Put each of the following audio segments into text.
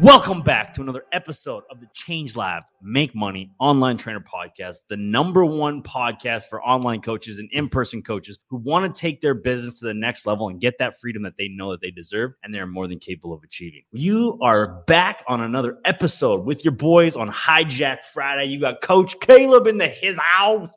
Welcome back to another episode of the Change Lab Make Money Online Trainer Podcast, the number one podcast for online coaches and in person coaches who want to take their business to the next level and get that freedom that they know that they deserve and they're more than capable of achieving. You are back on another episode with your boys on Hijack Friday. You got Coach Caleb in the his house.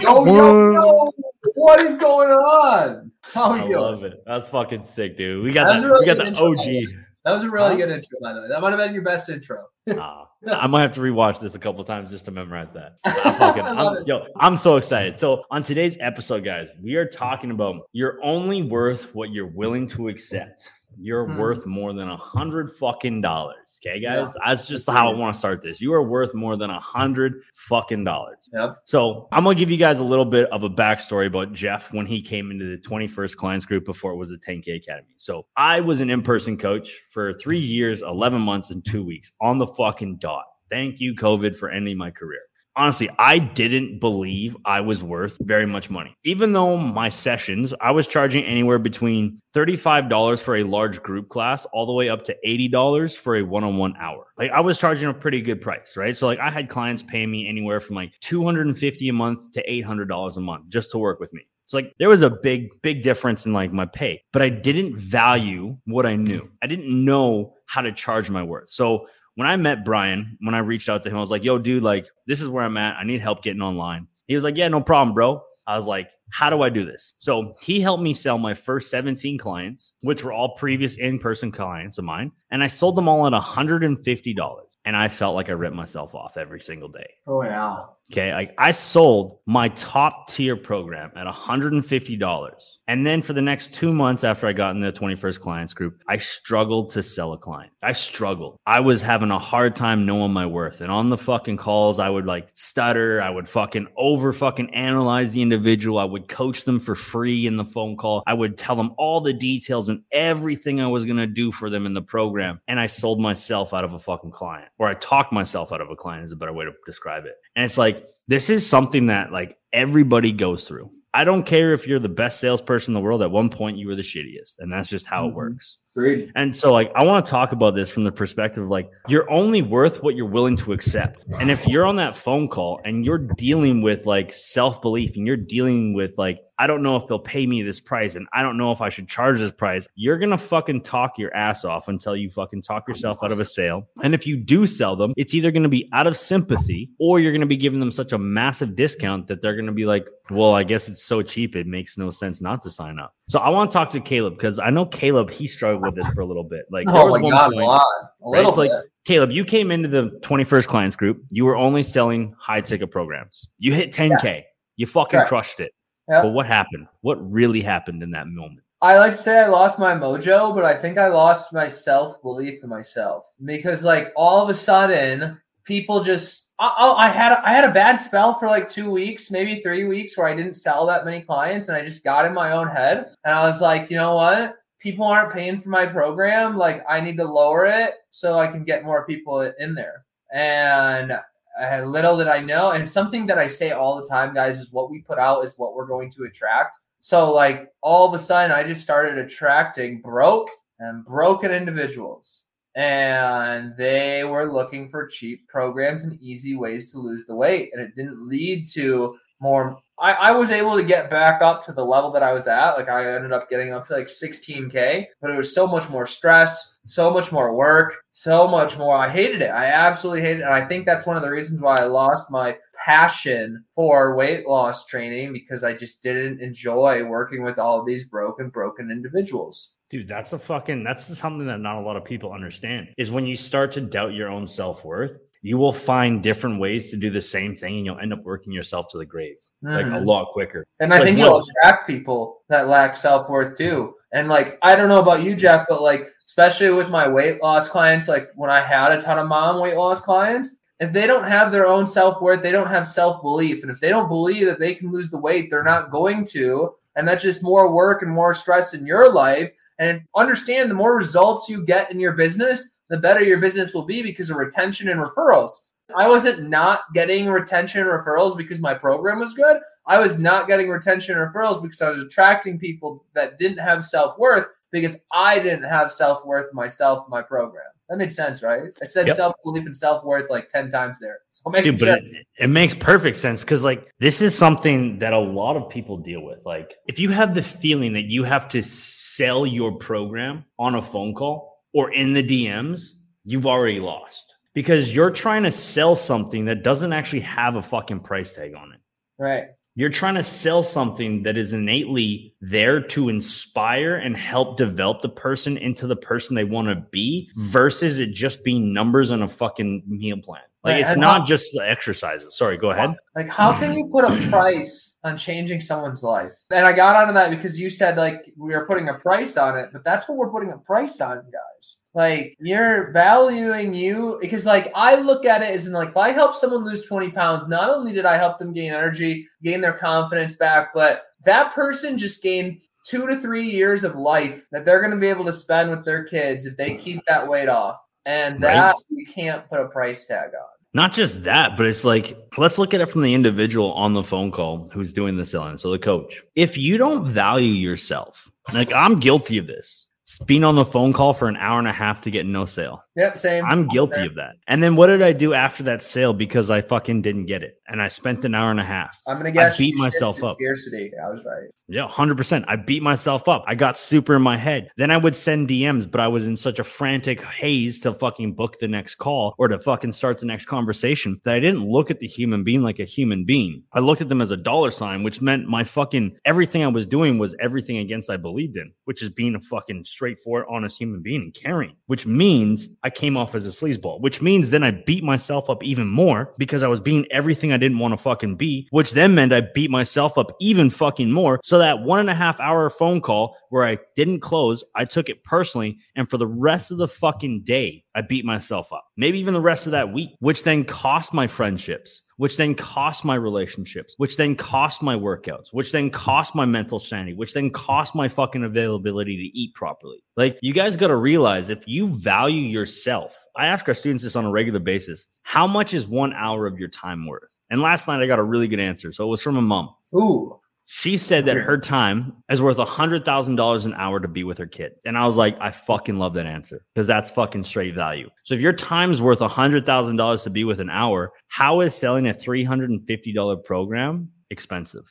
Yo, yo, yo. What is going on? How are I you? Love it. That's fucking sick, dude. We got the, really we got the OG. That was a really huh? good intro, by the way. That might have been your best intro. uh, I might have to rewatch this a couple times just to memorize that. I fucking, I'm, yo, I'm so excited. So on today's episode, guys, we are talking about you're only worth what you're willing to accept. You're hmm. worth more than a hundred fucking dollars. Okay, guys. Yeah. That's just how I want to start this. You are worth more than a hundred fucking dollars. Yep. So I'm gonna give you guys a little bit of a backstory about Jeff when he came into the 21st clients group before it was the 10K Academy. So I was an in-person coach for three years, 11 months, and two weeks on the fucking dot. Thank you, COVID, for ending my career honestly, I didn't believe I was worth very much money. Even though my sessions, I was charging anywhere between $35 for a large group class all the way up to $80 for a one-on-one hour. Like I was charging a pretty good price, right? So like I had clients pay me anywhere from like 250 a month to $800 a month just to work with me. So like there was a big, big difference in like my pay, but I didn't value what I knew. I didn't know how to charge my worth. So when I met Brian, when I reached out to him, I was like, yo, dude, like, this is where I'm at. I need help getting online. He was like, yeah, no problem, bro. I was like, how do I do this? So he helped me sell my first 17 clients, which were all previous in person clients of mine. And I sold them all at $150. And I felt like I ripped myself off every single day. Oh, yeah. Okay. Like I sold my top tier program at $150. And then for the next two months after I got in the 21st clients group, I struggled to sell a client. I struggled. I was having a hard time knowing my worth. And on the fucking calls, I would like stutter. I would fucking over fucking analyze the individual. I would coach them for free in the phone call. I would tell them all the details and everything I was going to do for them in the program. And I sold myself out of a fucking client, or I talked myself out of a client is a better way to describe it. And it's like, this is something that like everybody goes through. I don't care if you're the best salesperson in the world. At one point, you were the shittiest, and that's just how mm-hmm. it works. Great. And so, like, I want to talk about this from the perspective of like, you're only worth what you're willing to accept. And if you're on that phone call and you're dealing with like self belief and you're dealing with like, I don't know if they'll pay me this price and I don't know if I should charge this price, you're going to fucking talk your ass off until you fucking talk yourself out of a sale. And if you do sell them, it's either going to be out of sympathy or you're going to be giving them such a massive discount that they're going to be like, well, I guess it's so cheap, it makes no sense not to sign up. So I want to talk to Caleb because I know Caleb, he struggled with this for a little bit. Like, oh my God, point, a lot. A right? so like, Caleb, you came into the 21st clients group. You were only selling high ticket programs. You hit 10K. Yes. You fucking crushed it. Yep. But what happened? What really happened in that moment? I like to say I lost my mojo, but I think I lost my self belief in myself because, like, all of a sudden, people just I, I, had I had a bad spell for like two weeks, maybe three weeks, where I didn't sell that many clients, and I just got in my own head, and I was like, you know what? People aren't paying for my program. Like, I need to lower it so I can get more people in there. And I had little that I know, and something that I say all the time, guys, is what we put out is what we're going to attract. So, like, all of a sudden, I just started attracting broke and broken individuals and they were looking for cheap programs and easy ways to lose the weight. And it didn't lead to more. I, I was able to get back up to the level that I was at. Like I ended up getting up to like 16K, but it was so much more stress, so much more work, so much more. I hated it. I absolutely hated it. And I think that's one of the reasons why I lost my passion for weight loss training because I just didn't enjoy working with all these broken, broken individuals. Dude, that's a fucking that's something that not a lot of people understand. Is when you start to doubt your own self-worth, you will find different ways to do the same thing and you'll end up working yourself to the grave mm. like a mm-hmm. lot quicker. And it's I like think you'll attract people that lack self-worth too. And like I don't know about you, Jeff, but like especially with my weight loss clients, like when I had a ton of mom weight loss clients, if they don't have their own self worth, they don't have self belief. And if they don't believe that they can lose the weight, they're not going to. And that's just more work and more stress in your life. And understand the more results you get in your business, the better your business will be because of retention and referrals. I wasn't not getting retention and referrals because my program was good. I was not getting retention and referrals because I was attracting people that didn't have self worth because I didn't have self worth myself my program. That made sense, right? I said Yep. self belief and self worth like 10 times there. So Dude, but it, it makes perfect sense because, like, this is something that a lot of people deal with. Like, if you have the feeling that you have to sell your program on a phone call or in the DMs, you've already lost because you're trying to sell something that doesn't actually have a fucking price tag on it. right. You're trying to sell something that is innately there to inspire and help develop the person into the person they want to be versus it just being numbers on a fucking meal plan. Like Right, it's and not how- just the exercises. Sorry, go ahead. Like, how can you put a price on changing someone's life? And I got onto that because you said like we are putting a price on it, but that's what we're putting a price on, guys. Like you're valuing you because like I look at it as in like if I help someone lose 20 pounds, not only did I help them gain energy, gain their confidence back, but that person just gained two to three years of life that they're going to be able to spend with their kids if they keep that weight off. And Right. that you can't put a price tag on. Not just that, but it's like, let's look at it from the individual on the phone call who's doing the selling. So the coach, if you don't value yourself, like I'm guilty of this, being on the phone call for an hour and a half to get no sale. Yep, same. I'm guilty of that. And then what did I do after that sale because I fucking didn't get it? And I spent an hour and a half. I'm gonna guess beat myself up. Scarcity. I was right. Yeah, 100%. I beat myself up. I got super in my head. Then I would send DMs, but I was in such a frantic haze to fucking book the next call or to fucking start the next conversation that I didn't look at the human being like a human being. I looked at them as a dollar sign, which meant my fucking everything I was doing was everything against I believed in, which is being a fucking straightforward, honest human being and caring, which means I came off as a sleazeball, which means then I beat myself up even more because I was being everything I didn't want to fucking be, which then meant I beat myself up even fucking more. So that one and a half hour phone call where I didn't close, I took it personally. And for the rest of the fucking day, I beat myself up. Maybe even the rest of that week, which then cost my friendships. Which then cost my relationships, which then cost my workouts, which then cost my mental sanity, which then cost my fucking availability to eat properly. Like, you guys got to realize if you value yourself, I ask our students this on a regular basis how much is one hour of your time worth? And last night I got a really good answer. So it was from a mom. Ooh. She said that her time is worth a hundred thousand dollars an hour to be with her kid. And I was like, I fucking love that answer because that's fucking straight value. So if your time's worth a hundred thousand dollars to be with an hour, how is selling a three hundred and fifty dollar program expensive?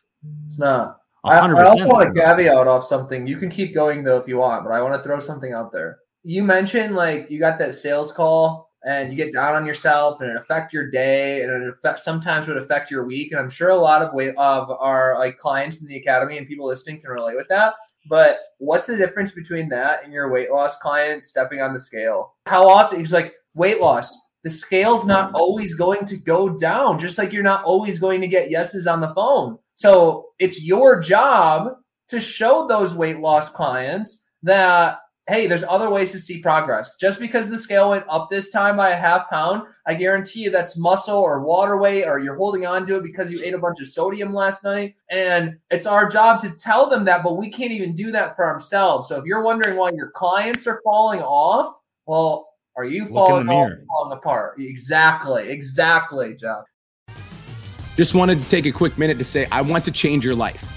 It's not. A I, I also want to caveat off something. You can keep going though if you want, but I want to throw something out there. You mentioned like you got that sales call and you get down on yourself and it affect your day and it affect sometimes would affect your week. And I'm sure a lot of way of our like clients in the academy and people listening can relate with that. But what's the difference between that and your weight loss client stepping on the scale? How often he's like weight loss? The scale's not mm. always going to go down, just like you're not always going to get yeses on the phone. So it's your job to show those weight loss clients that hey, there's other ways to see progress. Just because the scale went up this time by a half pound, I guarantee you that's muscle or water weight, or you're holding on to it because you ate a bunch of sodium last night. And it's our job to tell them that, but we can't even do that for ourselves. So if you're wondering why your clients are falling off, well, are you in falling off, falling apart? Exactly, exactly, Jeff. Just wanted to take a quick minute to say, I want to change your life.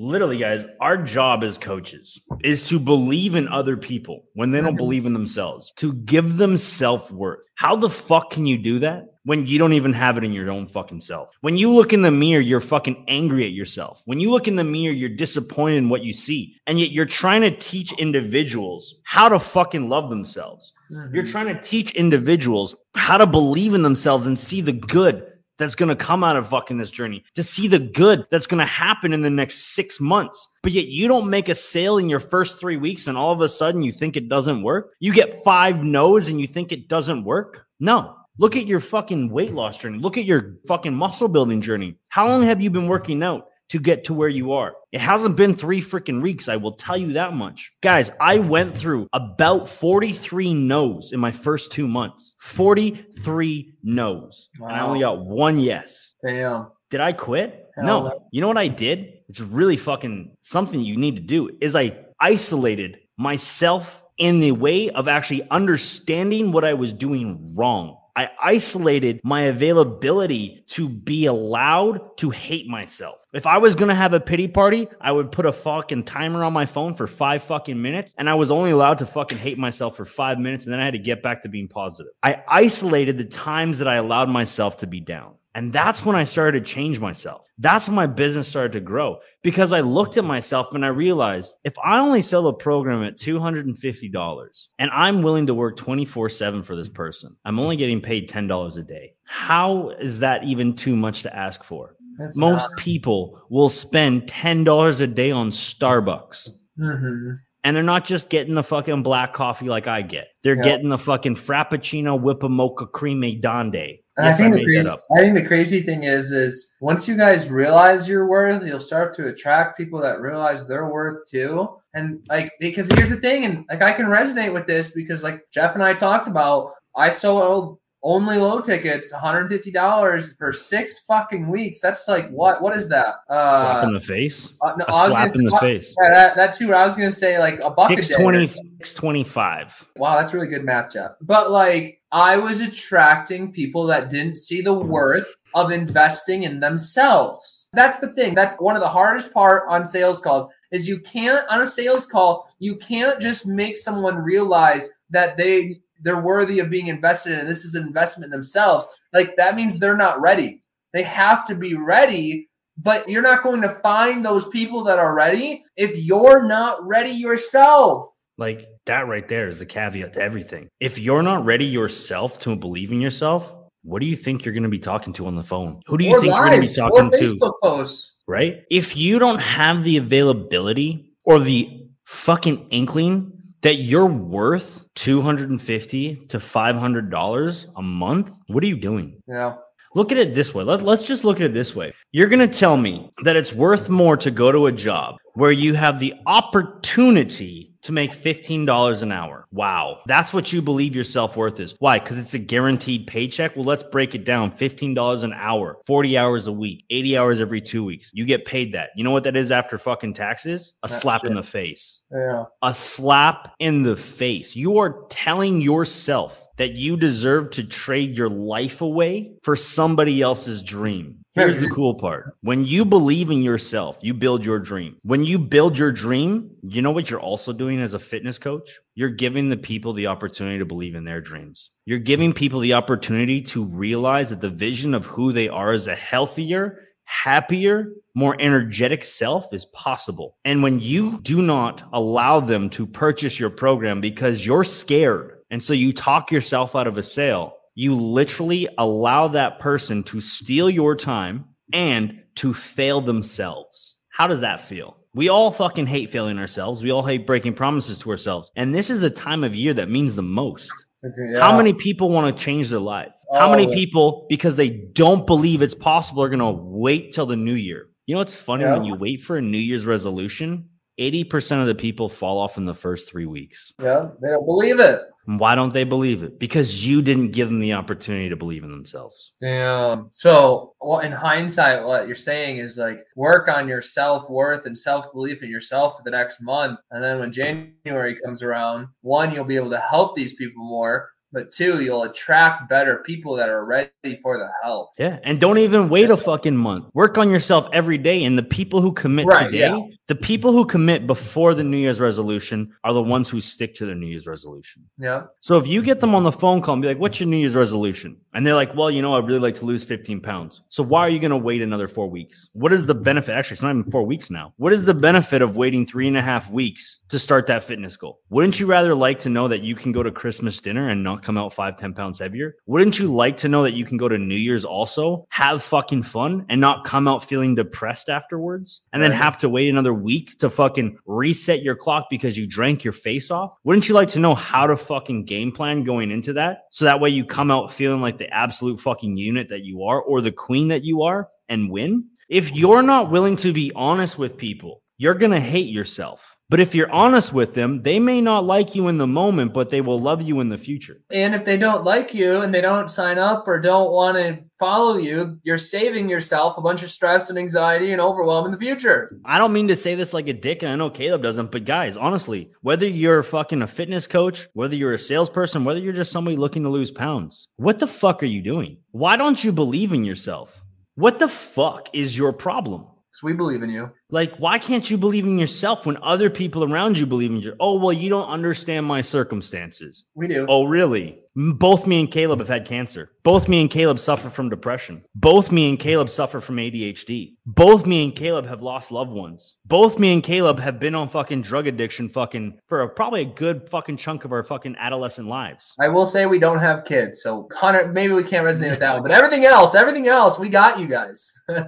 Literally, guys, our job as coaches is to believe in other people when they don't mm-hmm. believe in themselves, to give them self worth. How the fuck can you do that when you don't even have it in your own fucking self? When you look in the mirror, you're fucking angry at yourself. When you look in the mirror, you're disappointed in what you see. And yet you're trying to teach individuals how to fucking love themselves. You're mm-hmm. trying to teach individuals how to believe in themselves and see the good that's going to come out of fucking this journey, to see the good that's going to happen in the next six months. But yet you don't make a sale in your first three weeks and all of a sudden you think it doesn't work. You get five no's and you think it doesn't work. No. Look at your fucking weight loss journey. Look at your fucking muscle building journey. How long have you been working out? To get to where you are. It hasn't been three freaking weeks. I will tell you that much. Guys, I went through about 43 no's in my first two months. 43 no's. Wow. And I only got one yes. Damn. Did I quit? Hell no. no. You know what I did? Which is really fucking something you need to do is I isolated myself in the way of actually understanding what I was doing wrong. I isolated my availability to be allowed to hate myself. If I was going to have a pity party, I would put a fucking timer on my phone for five fucking minutes. And I was only allowed to fucking hate myself for five minutes. And then I had to get back to being positive. I isolated the times that I allowed myself to be down. And that's when I started to change myself. That's when my business started to grow because I looked at myself and I realized if I only sell a program at $250 and I'm willing to work 24 7 for this person, I'm only getting paid $10 a day. How is that even too much to ask for? That's Most not. people will spend $10 a day on Starbucks. Mm-hmm. And they're not just getting the fucking black coffee like I get. They're yep. getting the fucking Frappuccino whip a mocha cream dande and yes, I think I the crazy, I think the crazy thing is, is once you guys realize your worth, you'll start to attract people that realize their worth too. And like, because here's the thing, and like I can resonate with this because like Jeff and I talked about, I sold only low tickets, $150 for six fucking weeks. That's like what? What is that? Uh, slap in the face. Uh, no, a slap in the face. Yeah, that, that too. I was gonna say like a bucket. 620, 625. Wow, that's really good math, Jeff. But like I was attracting people that didn't see the worth of investing in themselves. That's the thing. That's one of the hardest part on sales calls is you can't on a sales call, you can't just make someone realize that they they're worthy of being invested in this is an investment themselves. Like that means they're not ready. They have to be ready, but you're not going to find those people that are ready if you're not ready yourself. Like that right there is the caveat to everything. If you're not ready yourself to believe in yourself, what do you think you're going to be talking to on the phone? Who do you or think you're going to be talking to? Posts. Right? If you don't have the availability or the fucking inkling that you're worth 250 to 500 dollars a month, what are you doing? Yeah. Look at it this way. Let, let's just look at it this way. You're going to tell me that it's worth more to go to a job where you have the opportunity to make $15 an hour. Wow. That's what you believe your self worth is. Why? Because it's a guaranteed paycheck. Well, let's break it down $15 an hour, 40 hours a week, 80 hours every two weeks. You get paid that. You know what that is after fucking taxes? A That's slap shit. in the face. Yeah. A slap in the face. You are telling yourself that you deserve to trade your life away for somebody else's dream. Here's the cool part. When you believe in yourself, you build your dream. When you build your dream, you know what you're also doing as a fitness coach? You're giving the people the opportunity to believe in their dreams. You're giving people the opportunity to realize that the vision of who they are as a healthier, happier, more energetic self is possible. And when you do not allow them to purchase your program because you're scared, and so you talk yourself out of a sale, you literally allow that person to steal your time and to fail themselves. How does that feel? We all fucking hate failing ourselves. We all hate breaking promises to ourselves. And this is the time of year that means the most. Okay, yeah. How many people want to change their life? Oh, How many people, because they don't believe it's possible, are going to wait till the new year? You know what's funny? Yeah. When you wait for a New Year's resolution, 80% of the people fall off in the first three weeks. Yeah, they don't believe it. Why don't they believe it? Because you didn't give them the opportunity to believe in themselves. Damn. So, well, in hindsight, what you're saying is like work on your self worth and self belief in yourself for the next month. And then when January comes around, one, you'll be able to help these people more but two, you'll attract better people that are ready for the help. Yeah. And don't even wait a fucking month. Work on yourself every day. And the people who commit right, today, yeah. The people who commit before the New Year's resolution are the ones who stick to their New Year's resolution. Yeah. So if you get them on the phone call and be like, what's your New Year's resolution? And they're like, well, you know, I'd really like to lose 15 pounds. So why are you going to wait another four weeks? What is the benefit? Actually, it's not even four weeks now. What is the benefit of waiting three and a half weeks to start that fitness goal? Wouldn't you rather like to know that you can go to Christmas dinner and not come out five, 10 pounds heavier? Wouldn't you like to know that you can go to New Year's also, have fucking fun and not come out feeling depressed afterwards and then have to wait another week to fucking reset your clock because you drank your face off? Wouldn't you like to know how to fucking game plan going into that? So that way you come out feeling like the absolute fucking unit that you are or the queen that you are and win? If you're not willing to be honest with people, you're going to hate yourself. But if you're honest with them, they may not like you in the moment, but they will love you in the future. And if they don't like you and they don't sign up or don't want to follow you, you're saving yourself a bunch of stress and anxiety and overwhelm in the future. I don't mean to say this like a dick, and I know Caleb doesn't, but guys, honestly, whether you're fucking a fitness coach, whether you're a salesperson, whether you're just somebody looking to lose pounds, what the fuck are you doing? Why don't you believe in yourself? What the fuck is your problem? Because we believe in you. Like, why can't you believe in yourself when other people around you believe in you? Oh, well, you don't understand my circumstances. We do. Oh, really? Both me and Caleb have had cancer. Both me and Caleb suffer from depression. Both me and Caleb suffer from ADHD. Both me and Caleb have lost loved ones. Both me and Caleb have been on fucking drug addiction fucking for a, probably a good fucking chunk of our fucking adolescent lives. I will say we don't have kids, so Connor, maybe we can't resonate with that one. But everything else, everything else, we got you guys.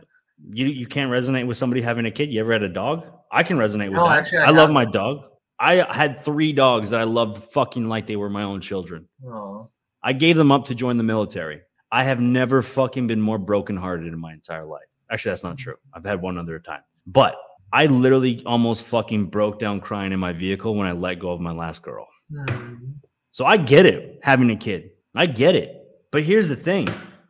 You you can't resonate with somebody having a kid. You ever had a dog? I can resonate with No, that. actually, I I, love my dog. I had three dogs that I loved fucking like they were my own children. Oh, I gave them up to join the military. I have never fucking been more brokenhearted in my entire life. Actually, that's not true. I've had one other time. But I literally almost fucking broke down crying in my vehicle when I let go of my last girl. Hmm. So I get it having a kid. I get it. But here's the thing.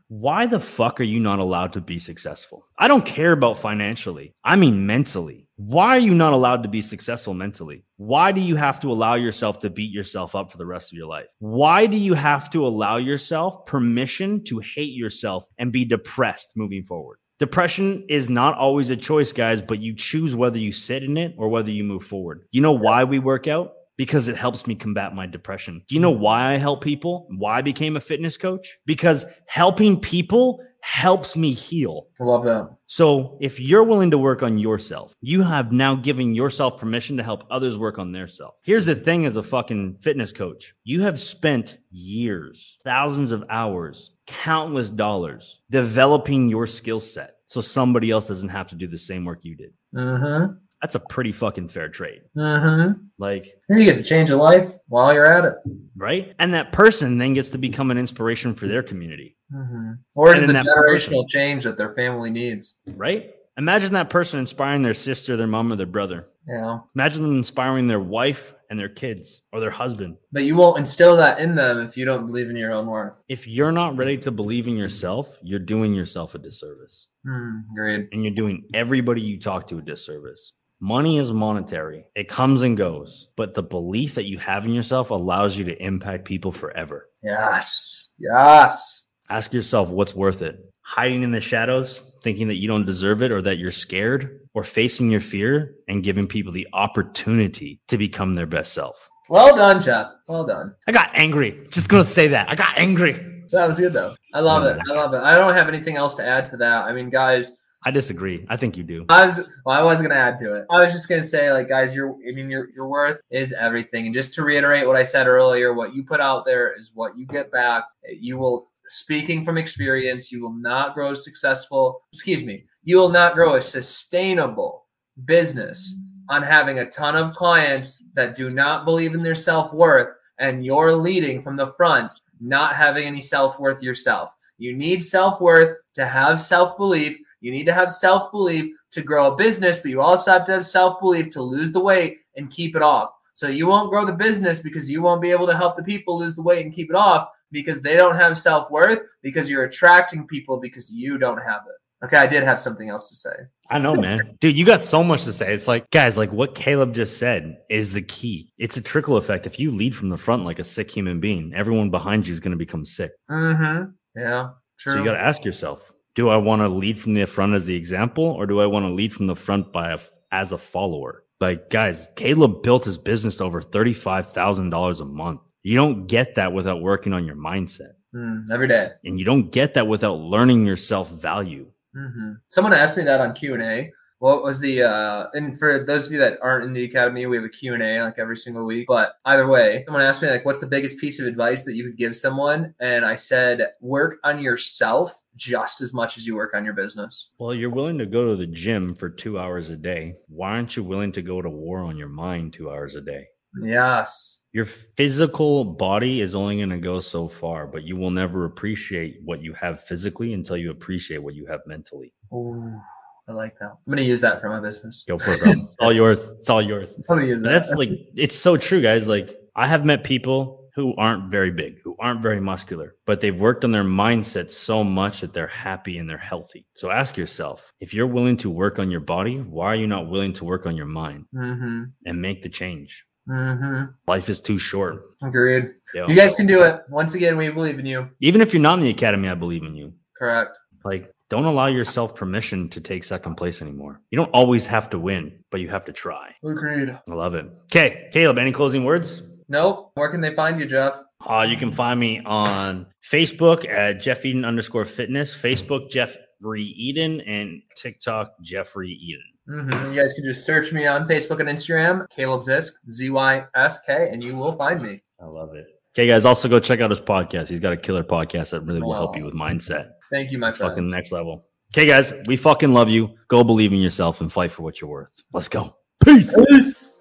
Why the fuck are you not allowed to be successful? I don't care about financially. I mean mentally. Why are you not allowed to be successful mentally? Why do you have to allow yourself to beat yourself up for the rest of your life? Why do you have to allow yourself permission to hate yourself and be depressed moving forward? Depression is not always a choice, guys, but you choose whether you sit in it or whether you move forward. You know why we work out? Because it helps me combat my depression. Do you know why I help people? Why I became a fitness coach? Because helping people helps me heal. I love that. So if you're willing to work on yourself, you have now given yourself permission to help others work on their self. Here's the thing as a fucking fitness coach, you have spent years, thousands of hours, countless dollars developing your skill set so somebody else doesn't have to do the same work you did. Mm-hmm. That's a pretty fucking fair trade. Mm-hmm. Like, You get to change a life while you're at it. right? And that person then gets to become an inspiration for their community, Mm-hmm. Or the generational change that their family needs? right? Imagine that person inspiring their sister, their mom, or their brother. Know, Imagine them inspiring their wife and their kids or their husband. but you won't instill that in them if you don't believe in your own worth. If you're not ready to believe in yourself, you're doing yourself a disservice Hmm. Agreed. and you're doing everybody you talk to a disservice. Money is monetary, it comes and goes, but the belief that you have in yourself allows you to impact people forever. Yes. Yes. Ask yourself what's worth it. Hiding in the shadows, thinking that you don't deserve it or that you're scared, or facing your fear and giving people the opportunity to become their best self. Well done, Jeff. Well done. I got angry. Just gonna say that. I got angry. That was good though. I love it. I love it. I don't have anything else to add to that. I mean, guys, I disagree. I think you do. I was well, I was gonna add to it. I was just gonna say, like, guys, your I mean your your worth is everything. And just to reiterate what I said earlier, what you put out there is what you get back. You will speaking from experience, you will not grow successful, excuse me, you will not grow a sustainable business on having a ton of clients that do not believe in their self-worth and you're leading from the front, not having any self-worth yourself. You need self-worth to have self-belief. You need to have self-belief to grow a business, but you also have to have self-belief to lose the weight and keep it off. So you won't grow the business because you won't be able to help the people lose the weight and keep it off because they don't have self-worth because you're attracting people because you don't have it. Okay, I did have something else to say. I know, man. Dude, you got so much to say. It's like, guys, like what Caleb just said is the key. It's a trickle effect. If you lead from the front like a sick human being, everyone behind you is going to become sick. Mm-hmm. Yeah, true. So you got to ask yourself, do I want to lead from the front as the example or do I want to lead from the front by a as a follower. Like, guys, Caleb built his business to over $35,000 a month. You don't get that without working on your mindset. Mm, every day. And you don't get that without learning your self value. Mm-hmm. Someone asked me that on Q and A. What was the uh and for those of you that aren't in the academy, we have a Q&A like every single week. But either way, someone asked me like what's the biggest piece of advice that you could give someone? And I said work on yourself just as much as you work on your business. Well, you're willing to go to the gym for 2 hours a day. Why aren't you willing to go to war on your mind 2 hours a day? Yes. Your physical body is only going to go so far, but you will never appreciate what you have physically until you appreciate what you have mentally. Ooh. I like that. I'm gonna use that for my business. Go for it, bro. it's all yours. It's all yours. Use that. That's like it's so true, guys. Like I have met people who aren't very big, who aren't very muscular, but they've worked on their mindset so much that they're happy and they're healthy. So ask yourself, if you're willing to work on your body, why are you not willing to work on your mind mm-hmm. and make the change? Mm-hmm. Life is too short. Agreed. Yo. You guys can do it. Once again, we believe in you. Even if you're not in the academy, I believe in you. Correct. Like don't allow yourself permission to take second place anymore. You don't always have to win, but you have to try. Agreed. I love it. Okay, Caleb, any closing words? Nope. Where can they find you, Jeff? Uh, you can find me on Facebook at Jeff Eden underscore fitness, Facebook Jeffrey Eden, and TikTok Jeffrey Eden. Mm-hmm. You guys can just search me on Facebook and Instagram, Caleb Zysk, Z Y S K, and you will find me. I love it. Okay, guys, also go check out his podcast. He's got a killer podcast that really will help you with mindset. Thank you, my friend. Fucking next level. Okay, guys, we fucking love you. Go believe in yourself and fight for what you're worth. Let's go. Peace. Peace.